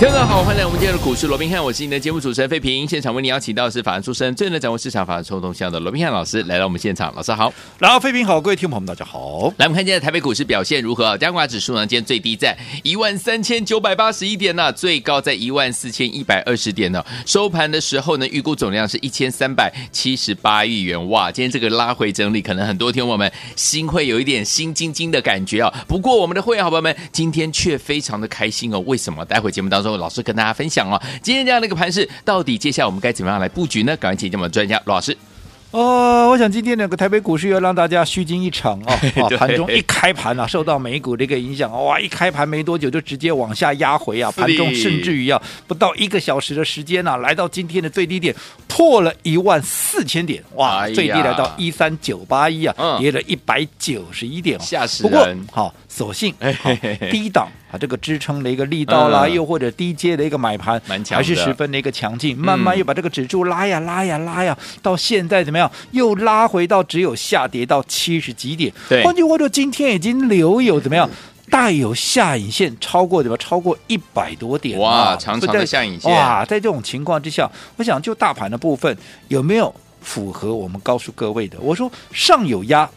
大家好，欢迎来我们今天的股市罗宾汉，我是你的节目主持人费平。现场为你邀请到的是法案出身、最能掌握市场法案冲动向的罗宾汉老师来到我们现场，老师好。然后费平好，各位听众朋友们大家好。来，我们看今天台北股市表现如何？加权指数呢，今天最低在一万三千九百八十一点呢，最高在一万四千一百二十点呢。收盘的时候呢，预估总量是一千三百七十八亿元。哇，今天这个拉回整理，可能很多听众朋友们心会有一点心惊惊的感觉啊。不过我们的会员好朋友们今天却非常的开心哦。为什么？待会节目当中，老师跟大家分享。讲哦，今天这样的一个盘势，到底接下来我们该怎么样来布局呢？赶快请教我们专家罗老师。哦，我想今天那个台北股市要让大家虚惊一场哦。啊，盘中一开盘啊，受到美股的一个影响，哇，一开盘没多久就直接往下压回啊，盘中甚至于啊，不到一个小时的时间啊，来到今天的最低点，破了一万四千点，哇，最低来到一三九八一啊，跌了一百九十一点，吓死人。不过好，所幸低档。啊，这个支撑的一个力道啦，嗯、又或者低阶的一个买盘，还是十分的一个强劲。慢慢又把这个指数拉呀拉呀拉呀，到现在怎么样？又拉回到只有下跌到七十几点。对，换句话说，今天已经留有怎么样？带有下影线超过怎么？超过一百多点。哇，长长的下影线。哇，在这种情况之下，我想就大盘的部分有没有符合我们告诉各位的？我说上有压，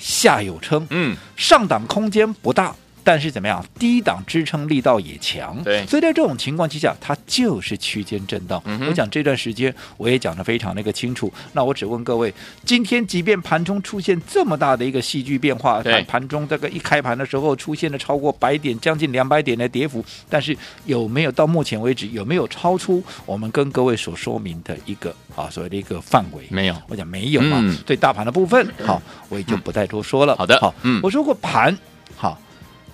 下有撑。嗯，上档空间不大。但是怎么样？低档支撑力道也强，对，所以在这种情况之下，它就是区间震荡。嗯、我讲这段时间我也讲的非常的一个清楚。那我只问各位，今天即便盘中出现这么大的一个戏剧变化，对，盘中这个一开盘的时候出现了超过百点、将近两百点的跌幅，但是有没有到目前为止有没有超出我们跟各位所说明的一个啊所谓的一个范围？没有，我讲没有嘛。对、嗯、大盘的部分，好，我也就不再多说了。嗯、好的，好，嗯，我说过盘，好。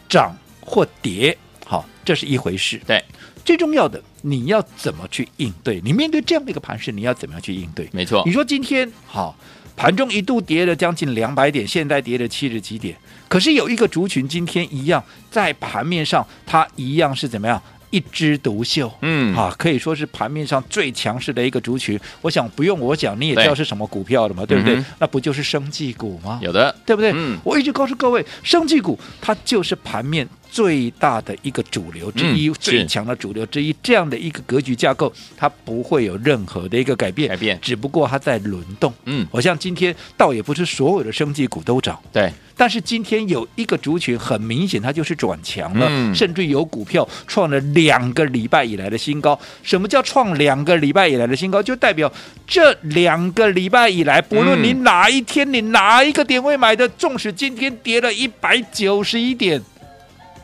涨或跌，好，这是一回事。对，最重要的，你要怎么去应对？你面对这样的一个盘势，你要怎么样去应对？没错。你说今天好，盘中一度跌了将近两百点，现在跌了七十几点，可是有一个族群今天一样在盘面上，它一样是怎么样？一枝独秀，嗯，啊，可以说是盘面上最强势的一个族群。我想不用我讲，你也知道是什么股票的嘛，对，对不对？嗯、那不就是生技股吗？有的，对不对？嗯，我一直告诉各位，生技股它就是盘面最大的一个主流之一，嗯、最强的主流之一。这样的一个格局架构，它不会有任何的一个改变，改变，只不过它在轮动。嗯，我像今天倒也不是所有的生技股都涨，对。但是今天有一个族群很明显，它就是转强了，嗯、甚至有股票创了两个礼拜以来的新高。什么叫创两个礼拜以来的新高？就代表这两个礼拜以来，不论你哪一天、你哪一个点位买的，纵使今天跌了一百九十一点，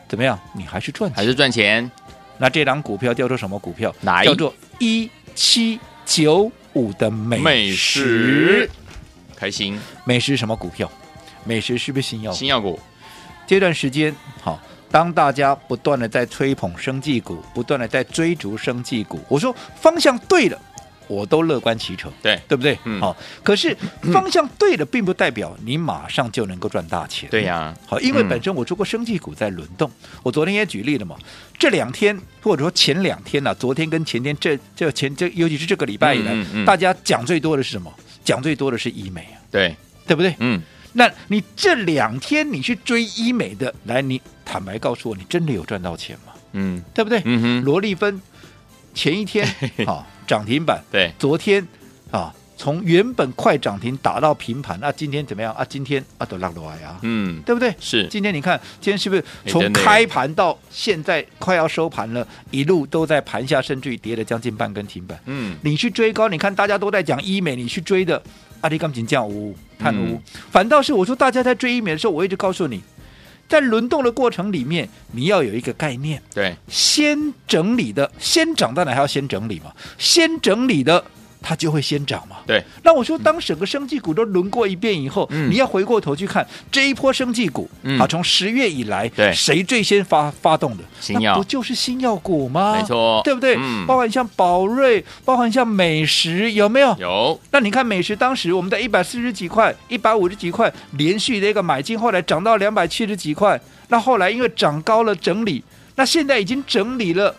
怎么样？你还是赚钱，还是赚钱？那这档股票叫做什么股票？哪一叫做一七九五的美食？美食开心？美食什么股票？美食是不是新药？新药股，这段时间好，当大家不断的在吹捧生技股，不断的在追逐生技股，我说方向对了，我都乐观其成，对对不对？嗯，好。可是方向对了，并不代表你马上就能够赚大钱。对呀，好，因为本身我做过生技股在轮动，我昨天也举例了嘛。这两天或者说前两天呢、啊，昨天跟前天这这前这，尤其是这个礼拜以来，嗯嗯、大家讲最多的是什么？讲最多的是医美啊，对对不对？嗯。那你这两天你去追医美的，来，你坦白告诉我，你真的有赚到钱吗？嗯，对不对？嗯哼，罗丽芬前一天啊涨停板，对，昨天啊从原本快涨停打到平盘，那今天怎么样啊？今天啊都落落来啊，嗯，对不对？是，今天你看今天是不是从开盘到现在快要收盘了，一路都在盘下，甚至于跌了将近半根停板。嗯，你去追高，你看大家都在讲医美，你去追的。阿里钢琴这样呜看呜，反倒是我说大家在追医美的时候，我一直告诉你，在轮动的过程里面，你要有一个概念，对，先整理的，先涨当然还要先整理嘛，先整理的它就会先涨嘛。对。那我说，当整个生技股都轮过一遍以后，嗯、你要回过头去看这一波生技股，嗯、好，从十月以来，对谁最先发发动的？新药不就是新药股吗？没错，对不对？嗯、包含像宝瑞，包含像美食，有没有？有。那你看美食，当时我们在一百四十几块、一百五十几块连续的一个买进，后来涨到两百七十几块，那后来因为涨高了整理，那现在已经整理了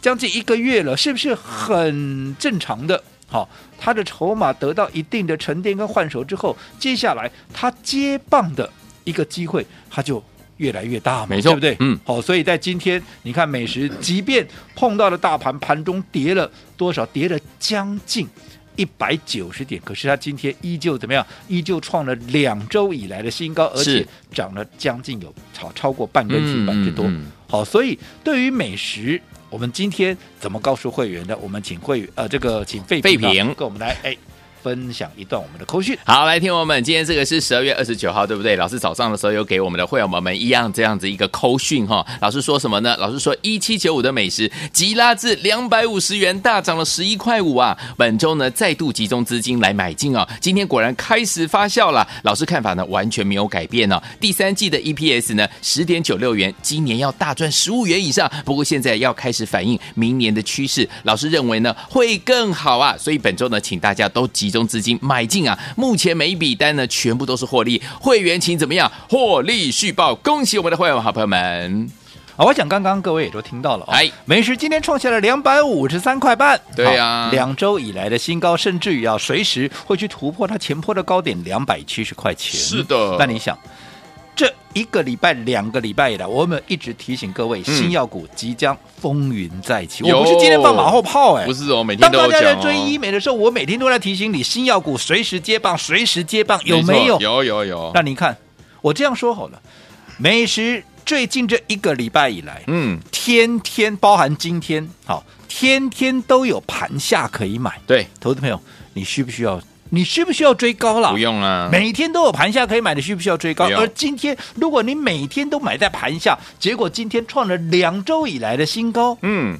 将近一个月了，是不是很正常的？好，他的筹码得到一定的沉淀跟换手之后，接下来他接棒的一个机会，他就越来越大嘛，没错，对不对？嗯，好，所以在今天你看美食，即便碰到了大盘盘中跌了多少，跌了将近一百九十点，可是它今天依旧怎么样？依旧创了两周以来的新高，而且涨了将近有超超过半根停板之多。嗯嗯嗯、好，所以对于美食。我们今天怎么告诉会员的？我们请会员呃，这个请费费平跟我们来哎。分享一段我们的扣讯。好，来听我们，今天这个是十二月二十九号，对不对？老师早上的时候有给我们的会员们们一样这样子一个扣讯哈。老师说什么呢？老师说一七九五的美食急拉至两百五十元，大涨了十一块五啊！本周呢再度集中资金来买进啊，今天果然开始发酵了。老师看法呢完全没有改变呢。第三季的 EPS 呢十点九六元，今年要大赚十五元以上。不过现在要开始反映明年的趋势，老师认为呢会更好啊。所以本周呢，请大家都集。中资金买进啊！目前每一笔单呢，全部都是获利。会员请怎么样？获利续报！恭喜我们的会员好朋友们！啊，我想刚刚各位也都听到了。哎，美食今天创下了两百五十三块半，对呀、啊，两周以来的新高，甚至于要随时会去突破它前坡的高点两百七十块钱。是的，那你想？这一个礼拜、两个礼拜以来，我们一直提醒各位，嗯、新药股即将风云再起。我不是今天放马后炮，哎，不是哦，每天都有讲、哦。当大家在追医美的时候，我每天都在提醒你，新药股随时接棒，随时接棒，有没有？有有有。那你看，我这样说好了，美食最近这一个礼拜以来，嗯，天天包含今天，好，天天都有盘下可以买。对，投资朋友，你需不需要？你需不需要追高了？不用啊，每天都有盘下可以买的，需不需要追高？而今天，如果你每天都买在盘下，结果今天创了两周以来的新高，嗯，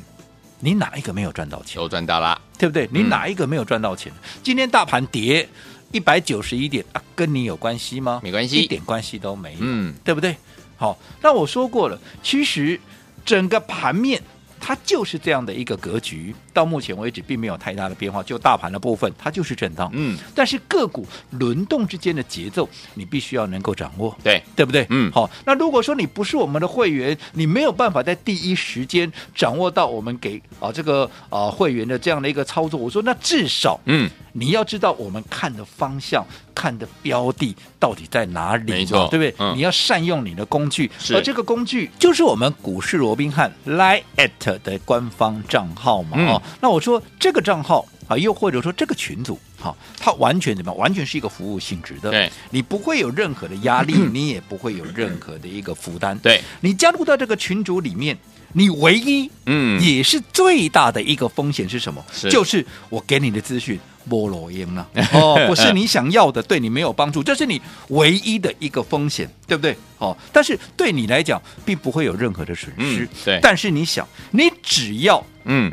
你哪一个没有赚到钱？都赚到了，对不对？你哪一个没有赚到钱？嗯、今天大盘跌一百九十一点啊，跟你有关系吗？没关系，一点关系都没有，嗯，对不对？好，那我说过了，其实整个盘面。它就是这样的一个格局，到目前为止并没有太大的变化。就大盘的部分，它就是震荡。嗯，但是个股轮动之间的节奏，你必须要能够掌握，对对不对？嗯，好。那如果说你不是我们的会员，你没有办法在第一时间掌握到我们给啊这个啊会员的这样的一个操作，我说那至少嗯。你要知道我们看的方向、看的标的到底在哪里，没错，对不对？嗯、你要善用你的工具，是而这个工具就是我们股市罗宾汉 Line at 的官方账号嘛。哦、嗯，那我说这个账号啊，又或者说这个群组，好、啊，它完全怎么样？完全是一个服务性质的，对，你不会有任何的压力，嗯、你也不会有任何的一个负担。对，你加入到这个群组里面。你唯一嗯也是最大的一个风险是什么？是就是我给你的资讯没路用了哦，不是你想要的，对你没有帮助，这是你唯一的一个风险，对不对？哦，但是对你来讲并不会有任何的损失，嗯、对。但是你想，你只要嗯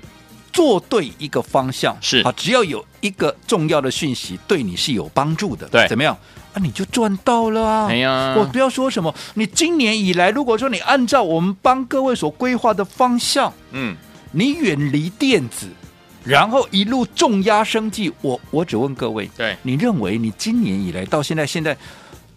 做对一个方向是啊，只要有一个重要的讯息对你是有帮助的，对，怎么样？啊，你就赚到了啊！哎呀，我不要说什么，你今年以来，如果说你按照我们帮各位所规划的方向，嗯，你远离电子，然后一路重压生计，我我只问各位，对，你认为你今年以来到现在现在？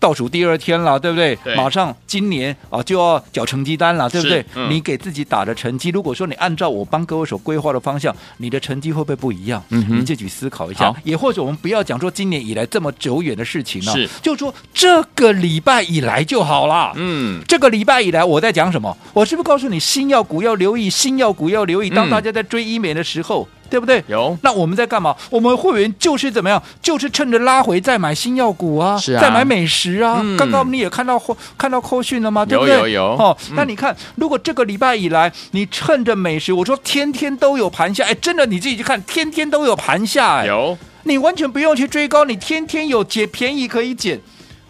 倒数第二天了，对不对？对，马上今年啊就要缴成绩单了，对不对？嗯、你给自己打的成绩，如果说你按照我帮各位所规划的方向，你的成绩会不会不一样？嗯，你自己思考一下。也或者我们不要讲说今年以来这么久远的事情了，是，就说这个礼拜以来就好了。嗯，这个礼拜以来我在讲什么？我是不是告诉你新药股要留意？新药股要留意。当大家在追医美的时候。嗯对不对？有。那我们在干嘛？我们会员就是怎么样？就是趁着拉回再买新药股啊，是啊，再买美食啊。嗯、刚刚你也看到看到扣讯了吗？对不对？有有有。哦，那你看，如果这个礼拜以来，你趁着美食，我说天天都有盘下，哎，真的你自己去看，天天都有盘下，哎，有。你完全不用去追高，你天天有捡便宜可以捡。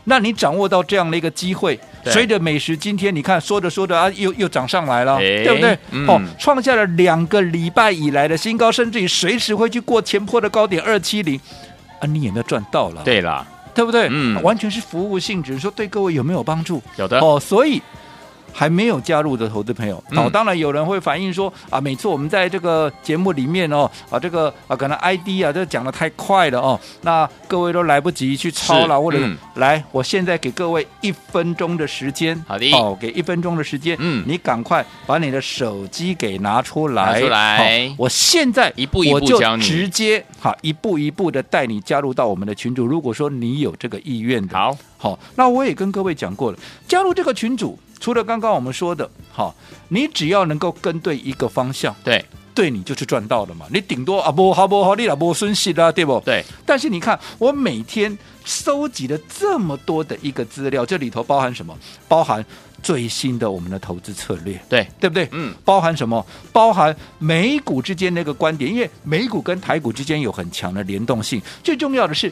那你掌握到这样的一个机会，随着美食今天你看说着说着啊，又又涨上来了，哎对不对？嗯哦，创下了两个礼拜以来的新高，甚至于随时会去过前坡的高点二七零啊，你有没有赚到了？对了，对不对？嗯完全是服务性质，说对各位有没有帮助？有的哦，所以。还没有加入的投资朋友，嗯。哦，当然有人会反映说啊，每次我们在这个节目里面哦，啊，这个啊，可能 ID 啊，这讲的太快了哦，那各位都来不及去抄了，或者、嗯、来，我现在给各位一分钟的时间，好的，哦，给一分钟的时间，嗯，你赶快把你的手机给拿出来，拿出来，哦、我现在一步一步教你，直接好一步一步的带你加入到我们的群组。如果说你有这个意愿的，好，好，那我也跟各位讲过了，加入这个群组。除了刚刚我们说的，好，你只要能够跟对一个方向，对，对你就是赚到了嘛。你顶多啊不好不好，你老不顺心啦，对不？对。但是你看，我每天收集了这么多的一个资料，这里头包含什么？包含最新的我们的投资策略，对，对不对？嗯。包含什么？包含美股之间那个观点，因为美股跟台股之间有很强的联动性。最重要的是。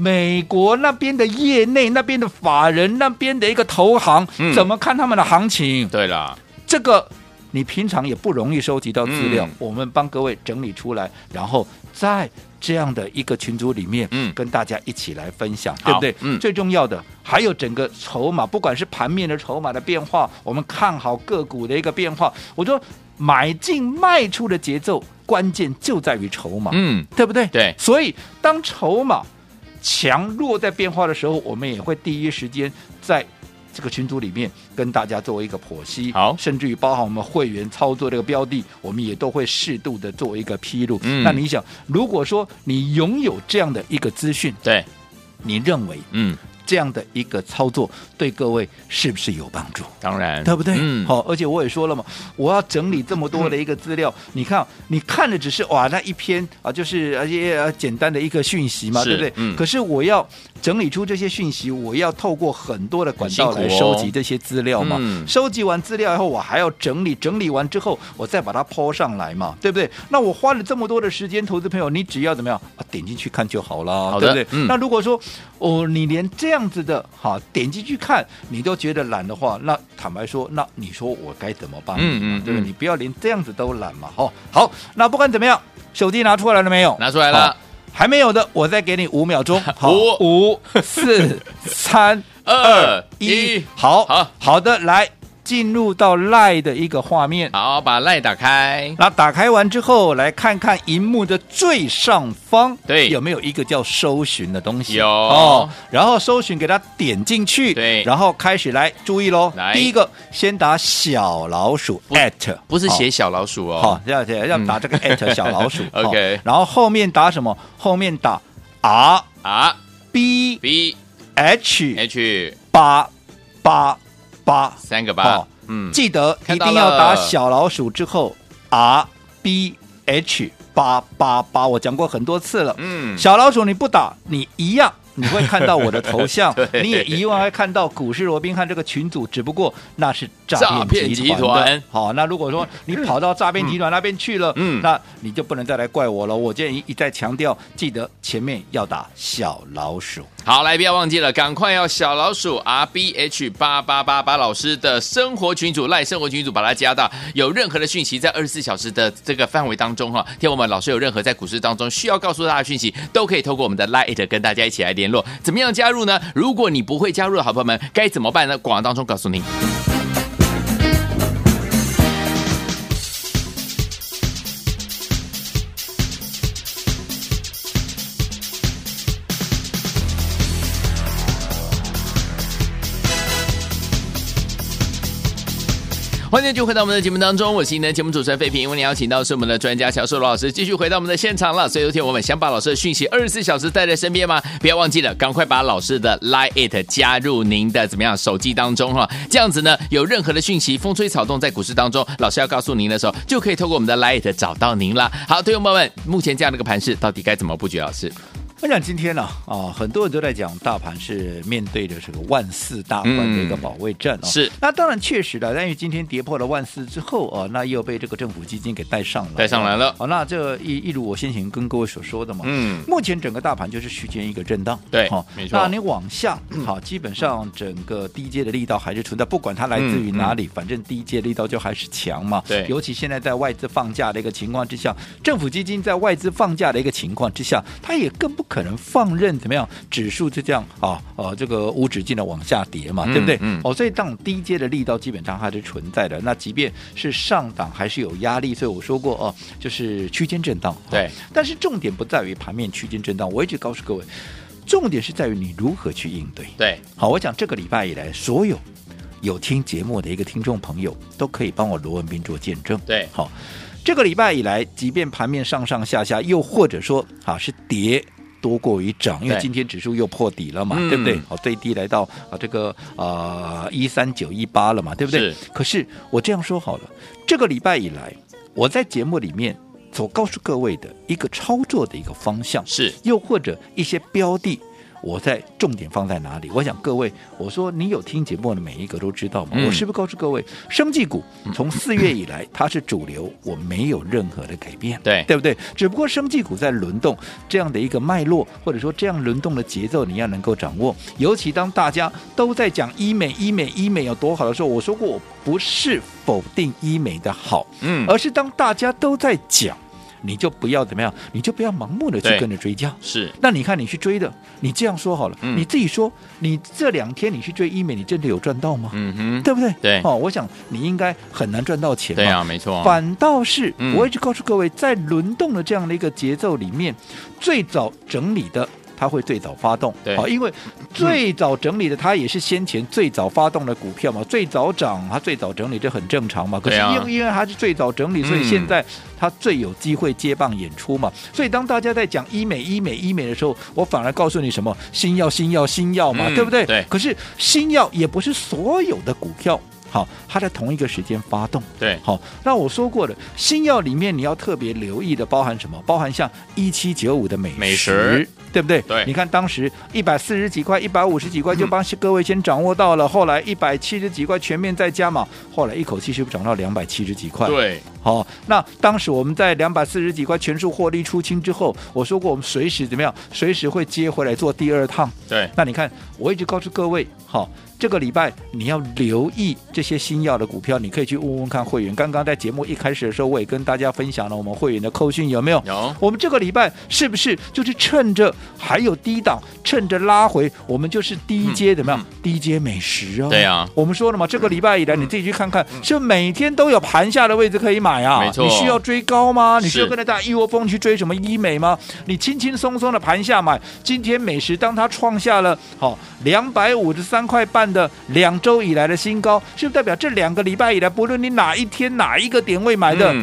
美国那边的业内、那边的法人、那边的一个投行，嗯、怎么看他们的行情？对了，这个你平常也不容易收集到资料，嗯、我们帮各位整理出来，然后在这样的一个群组里面，嗯，跟大家一起来分享，对不对？嗯，最重要的还有整个筹码，不管是盘面的筹码的变化，我们看好个股的一个变化，我说买进卖出的节奏，关键就在于筹码，嗯，对不对？对，所以当筹码强弱在变化的时候，我们也会第一时间在这个群组里面跟大家做一个剖析，好，甚至于包含我们会员操作这个标的，我们也都会适度的做一个披露。嗯，那你想，如果说你拥有这样的一个资讯，对，你认为，嗯。这样的一个操作对各位是不是有帮助？当然，对不对？嗯，好，而且我也说了嘛，我要整理这么多的一个资料，嗯、你看，你看的只是哇那一篇啊，就是而且简单的一个讯息嘛，对不对？嗯。可是我要整理出这些讯息，我要透过很多的管道来收集这些资料嘛。嗯。收集完资料以后，我还要整理，整理完之后，我再把它抛上来嘛，对不对？那我花了这么多的时间，投资朋友，你只要怎么样啊？点进去看就好了，好对不对？嗯。那如果说哦，你连这样子的哈。点进去看，你都觉得懒的话，那坦白说，那你说我该怎么办？嗯嗯，对不对？你不要连这样子都懒嘛。好，好，那不管怎么样，手机拿出来了没有？拿出来了，还没有的，我再给你五秒钟。五五四三 二一，好，好好的，来。进入到 LINE 的一个画面，好，把 LINE 打开。那打开完之后，来看看荧幕的最上方，对，有没有一个叫搜寻的东西？有哦。然后搜寻，给它点进去，对。然后开始来注意喽。来，第一个先打小老鼠 at，不是写小老鼠哦。好，要要要打这个 at 小老鼠。OK。然后后面打什么？后面打 R R B B H H 八八。八三个八，嗯，记得一定要打小老鼠之后 R B H 八八八，我讲过很多次了，嗯，小老鼠你不打，你一样。你会看到我的头像，你也一样会看到股市罗宾汉这个群组，只不过那是诈骗集团。好，那如果说你跑到诈骗集团那边去了，嗯，那你就不能再来怪我了。我建议一再强调，记得前面要打小老鼠。好，来不要忘记了，赶快要小老鼠 R B H 八八八八老师的生活群组赖生活群组，把它加到。有任何的讯息在二十四小时的这个范围当中哈，听我们老师有任何在股市当中需要告诉大家的讯息，都可以透过我们的 Lite 跟大家一起来联络。怎么样加入呢？如果你不会加入的好朋友们，该怎么办呢？广告当中告诉你。欢迎继续回到我们的节目当中，我是您的节目主持人费平。为您邀请到是我们的专家乔硕罗老师，继续回到我们的现场了。所以，有天我们想把老师的讯息二十四小时带在身边吗？不要忘记了，赶快把老师的 Line It 加入您的怎么样手机当中哈。这样子呢，有任何的讯息风吹草动在股市当中，老师要告诉您的时候，就可以透过我们的 Line It 找到您了。好，对友们，目前这样的一个盘势，到底该怎么布局？老师？我想今天呢啊，很多人都在讲大盘是面对着这个万四大关的一个保卫战哦。嗯、是，那当然确实的，但是今天跌破了万四之后啊，那又被这个政府基金给带上了，带上来了。好，那这一一如我先前跟各位所说的嘛，嗯，目前整个大盘就是区间一个震荡，对，好，没错。那你往下好，基本上整个低阶的力道还是存在，不管它来自于哪里，反正低阶力道就还是强嘛。对，尤其现在在外资放假的一个情况之下，政府基金在外资放假的一个情况之下，它也更不可能放任。怎么样？指数就这样啊，呃，这个无止境的往下跌嘛，嗯、对不对？嗯。哦，所以这种低阶的力道基本上还是存在的。那即便是上档还是有压力，所以我说过哦，就是区间震荡。对。但是重点不在于盘面区间震荡，我一直告诉各位，重点是在于你如何去应对。对。好，我讲这个礼拜以来，所有有听节目的一个听众朋友都可以帮我罗文斌做见证。对。好，这个礼拜以来，即便盘面上上下下，又或者说啊是跌。多过于涨，因为今天指数又破底了嘛，对，对不对？好，最低来到啊这个啊一三九一八了嘛，对不对？是。可是我这样说好了，这个礼拜以来，我在节目里面所告诉各位的一个操作的一个方向是，又或者一些标的。我在重点放在哪里？我想各位，我说你有听节目的每一个都知道吗？嗯、我是不是告诉各位，生技股从四月以来它是主流，我没有任何的改变，对对不对？只不过生技股在轮动这样的一个脉络，或者说这样轮动的节奏，你要能够掌握。尤其当大家都在讲医美、医美、医美有多好的时候，我说过我不是否定医美的好，嗯，而是当大家都在讲。你就不要怎么样，你就不要盲目的去跟着追加。是，那你看你去追的，你这样说好了，嗯、你自己说，你这两天你去追医美，你真的有赚到吗？嗯哼，对不对？对。哦，我想你应该很难赚到钱。对啊，没错。反倒是，嗯、我一直告诉各位，在轮动的这样的一个节奏里面，最早整理的。它会最早发动，对，好，因为最早整理的它也是先前最早发动的股票嘛，最早涨它最早整理这很正常嘛。可是因为因为它是最早整理，所以现在它最有机会接棒演出嘛。所以当大家在讲医美、医美、医美的时候，我反而告诉你什么新药、新药、新药嘛，对不对？对。可是新药也不是所有的股票。好，它在同一个时间发动。对，好，那我说过了，新药里面你要特别留意的包含什么？包含像一七九五的美美食，对不对？对，你看当时一百四十几块、一百五十几块就帮各位先掌握到了，嗯、后来一百七十几块全面再加码，后来一口气是不是涨到两百七十几块？对，好，那当时我们在两百四十几块全数获利出清之后，我说过我们随时怎么样？随时会接回来做第二趟。对，那你看我一直告诉各位，好。这个礼拜你要留意这些新药的股票，你可以去问问看会员。刚刚在节目一开始的时候，我也跟大家分享了我们会员的扣讯有没有？有。我们这个礼拜是不是就是趁着还有低档，趁着拉回，我们就是低阶怎么样？嗯嗯、低阶美食哦。对啊。我们说了嘛，这个礼拜以来你自己去看看，是每天都有盘下的位置可以买啊？没错。你需要追高吗？你需要跟着大家一窝蜂去追什么医美吗？你轻轻松松的盘下买。今天美食当它创下了好两百五十三块半。的两周以来的新高，是不是代表这两个礼拜以来，不论你哪一天哪一个点位买的？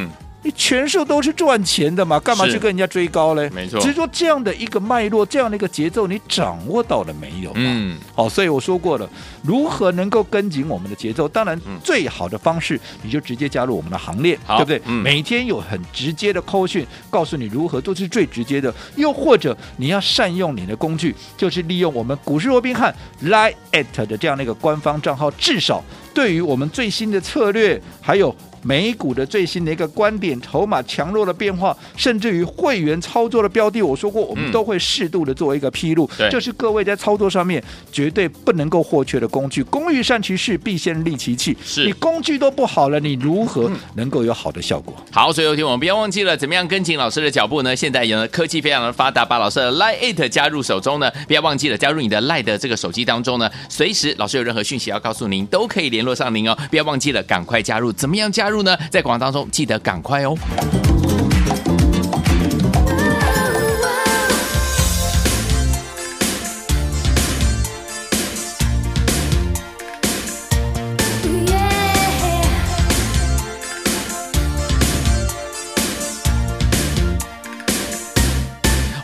你全数都是赚钱的嘛？干嘛去跟人家追高嘞？没错，只是说这样的一个脉络，这样的一个节奏，你掌握到了没有？嗯，好，所以我说过了，如何能够跟紧我们的节奏？当然，最好的方式，你就直接加入我们的行列，对不对？嗯，每天有很直接的扣讯，告诉你如何做是最直接的。又或者你要善用你的工具，就是利用我们股市罗宾汉 Line@ 的这样的一个官方账号，至少对于我们最新的策略还有。美股的最新的一个观点，筹码强弱的变化，甚至于会员操作的标的，我说过，我们都会适度的做一个披露。对，这是各位在操作上面绝对不能够或缺的工具。工欲善其事，必先利其器。是你工具都不好了，你如何能够有好的效果？好，所以有听我们不要忘记了，怎么样跟紧老师的脚步呢？现在有科技非常的发达，把老师的 Line 加入手中呢，不要忘记了加入你的 Line 的这个手机当中呢，随时老师有任何讯息要告诉您，都可以联络上您哦。不要忘记了，赶快加入。怎么样加加入呢？在广告当中记得赶快哦。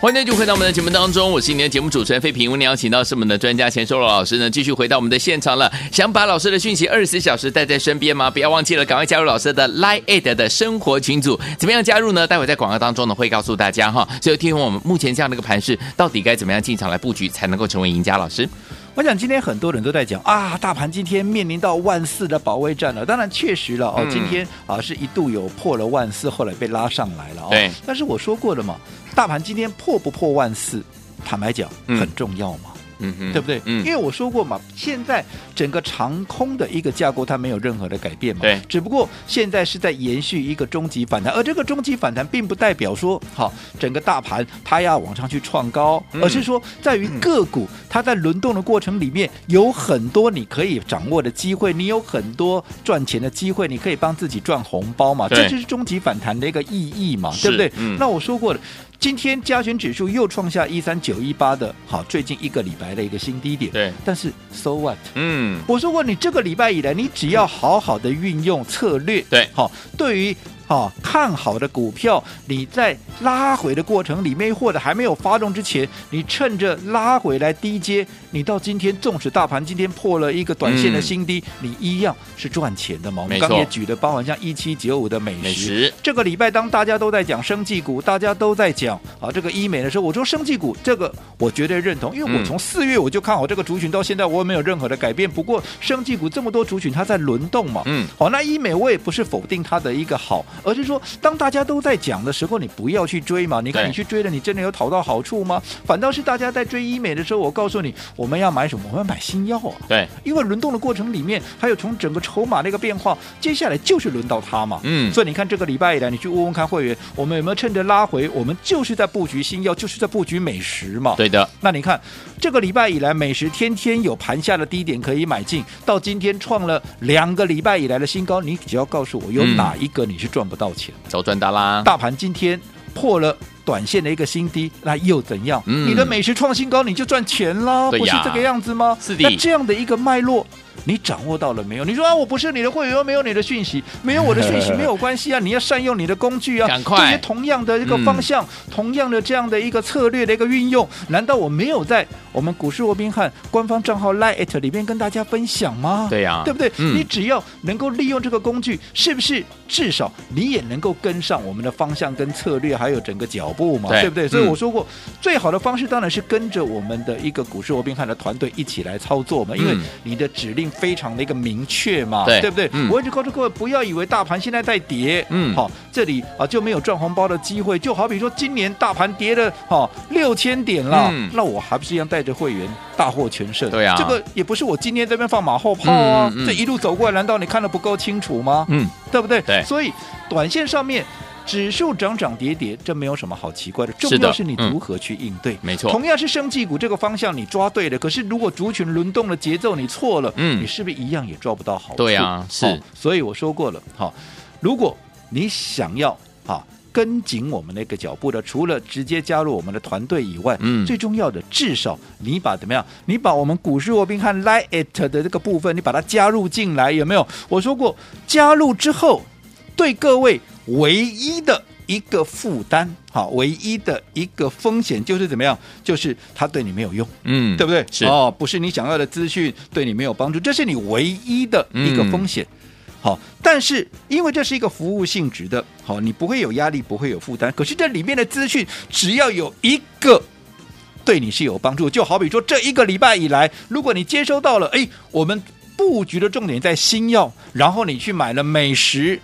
欢迎继续回到我们的节目当中，我是今天的节目主持人费平。我们邀请到是我们的专家钱收罗老师呢，继续回到我们的现场了。想把老师的讯息二十四小时带在身边吗？不要忘记了，赶快加入老师的 Line@ 的生活群组。怎么样加入呢？待会在广告当中呢会告诉大家哈。所以听我们目前这样的一个盘势，到底该怎么样进场来布局才能够成为赢家？老师，我想今天很多人都在讲啊，大盘今天面临到万四的保卫战了。当然确实了哦，嗯、今天啊是一度有破了万四，后来被拉上来了哦。对，但是我说过了嘛。大盘今天破不破万四，坦白讲很重要嘛，嗯嗯，对不对？嗯，因为我说过嘛，现在整个长空的一个架构它没有任何的改变嘛，对，只不过现在是在延续一个终极反弹，而这个终极反弹并不代表说好整个大盘它要往上去创高，而是说在于个股它在轮动的过程里面有很多你可以掌握的机会，你有很多赚钱的机会，你可以帮自己赚红包嘛，这就是终极反弹的一个意义嘛，对不对？嗯，那我说过了。今天加权指数又创下一三九一八的好，最近一个礼拜的一个新低点。对，但是 so what？嗯，我说过，你这个礼拜以来，你只要好好的运用策略，对，好，对于。啊，看好的股票，你在拉回的过程里面，或者还没有发动之前，你趁着拉回来低阶，你到今天，纵使大盘今天破了一个短线的新低，嗯、你一样是赚钱的嘛？我们刚也举的，包含像一七九五的美食，美食这个礼拜当大家都在讲生技股，大家都在讲啊这个医美的时候，我说生技股这个我绝对认同，因为我从四月我就看好这个族群，到现在我也没有任何的改变。不过生技股这么多族群，它在轮动嘛，嗯，好，那医美我也不是否定它的一个好。而是说，当大家都在讲的时候，你不要去追嘛。你看，你去追了，你真的有讨到好处吗？反倒是大家在追医美的时候，我告诉你，我们要买什么？我们要买新药啊。对，因为轮动的过程里面，还有从整个筹码的一个变化，接下来就是轮到它嘛。嗯，所以你看这个礼拜以来，你去问问看会员，我们有没有趁着拉回，我们就是在布局新药，就是在布局美食嘛。对的。那你看这个礼拜以来，美食天天有盘下的低点可以买进，到今天创了两个礼拜以来的新高，你只要告诉我有哪一个你是赚不到钱，早赚大啦！大盘今天破了短线的一个新低，那又怎样？嗯、你的美食创新高，你就赚钱啦，不是这个样子吗？是的。那这样的一个脉络。你掌握到了没有？你说啊，我不是你的会员，没有你的讯息，没有我的讯息 没有关系啊！你要善用你的工具啊，赶快这些同样的一个方向，嗯、同样的这样的一个策略的一个运用，难道我没有在我们股市罗宾汉官方账号 Line@ 里面跟大家分享吗？对呀、啊，对不对？嗯、你只要能够利用这个工具，是不是至少你也能够跟上我们的方向跟策略，还有整个脚步嘛？对，对不对？所以我说过，嗯、最好的方式当然是跟着我们的一个股市罗宾汉的团队一起来操作嘛，因为你的指令非常的一个明。确嘛，对，对不对？嗯、我一直告诉各位，不要以为大盘现在在跌，嗯，好，这里啊就没有赚红包的机会。就好比说，今年大盘跌了哈六千点了，嗯、那我还不是一样带着会员大获全胜？对啊，这个也不是我今天这边放马后炮啊，这一路走过来，难道你看的不够清楚吗？嗯，对不对？对，所以短线上面。指数涨涨跌跌，这没有什么好奇怪的，重要是你如何去应对。嗯、没错，同样是生技股这个方向你抓对了，可是如果族群轮动的节奏你错了，嗯，你是不是一样也抓不到好处？对啊，是、哦。所以我说过了，哈、哦，如果你想要哈、哦、跟紧我们那个脚步的，除了直接加入我们的团队以外，嗯，最重要的至少你把怎么样？你把我们股市罗宾汉 Lite 的这个部分，你把它加入进来，有没有？我说过，加入之后对各位。唯一的一个负担，好，唯一的一个风险就是怎么样？就是它对你没有用，嗯，对不对？是哦，不是你想要的资讯对你没有帮助，这是你唯一的一个风险。嗯、好，但是因为这是一个服务性质的，好，你不会有压力，不会有负担。可是这里面的资讯，只要有一个对你是有帮助，就好比说这一个礼拜以来，如果你接收到了，哎，我们布局的重点在新药，然后你去买了美食。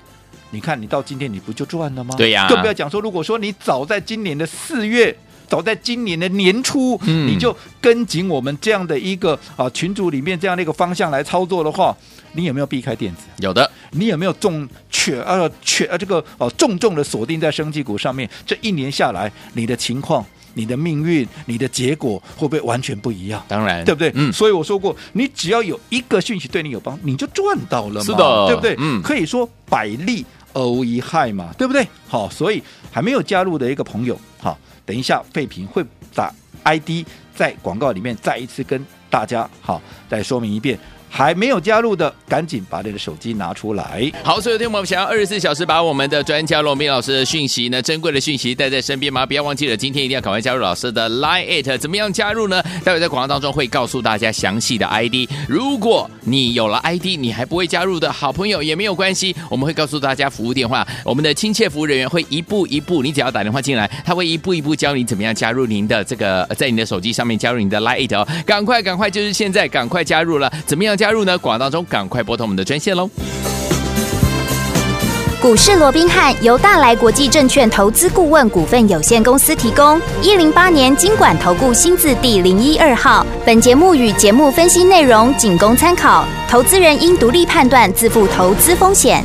你看，你到今天你不就赚了吗？对呀，更不要讲说，如果说你早在今年的四月，早在今年的年初，嗯，你就跟紧我们这样的一个啊群组里面这样的一个方向来操作的话，你有没有避开电子？有的。你有没有重全呃全呃这个哦重重的锁定在生技股上面？这一年下来，你的情况、你的命运、你的结果会不会完全不一样？当然，对不对？嗯。所以我说过，你只要有一个讯息对你有帮，你就赚到了嘛，是的，对不对？嗯。可以说百利。欧一害嘛，对不对？好，所以还没有加入的一个朋友，好，等一下废品会把 ID 在广告里面再一次跟大家好再说明一遍。还没有加入的，赶紧把你的手机拿出来。好，所有听众朋友们想要二十四小时把我们的专家罗宾老师的讯息呢，珍贵的讯息带在身边吗？不要忘记了，今天一定要赶快加入老师的 Line it，怎么样加入呢？待会在广告当中会告诉大家详细的 ID。如果你有了 ID，你还不会加入的好朋友也没有关系，我们会告诉大家服务电话，我们的亲切服务人员会一步一步，你只要打电话进来，他会一步一步教你怎么样加入您的这个，在你的手机上面加入你的 Line it 哦，赶快赶快，就是现在，赶快加入了，怎么样加入呢？广告当中赶快拨通我们的专线喽。股市罗宾汉由大来国际证券投资顾问股份有限公司提供，一零八年金管投顾新字第零一二号。本节目与节目分析内容仅供参考，投资人应独立判断，自负投资风险。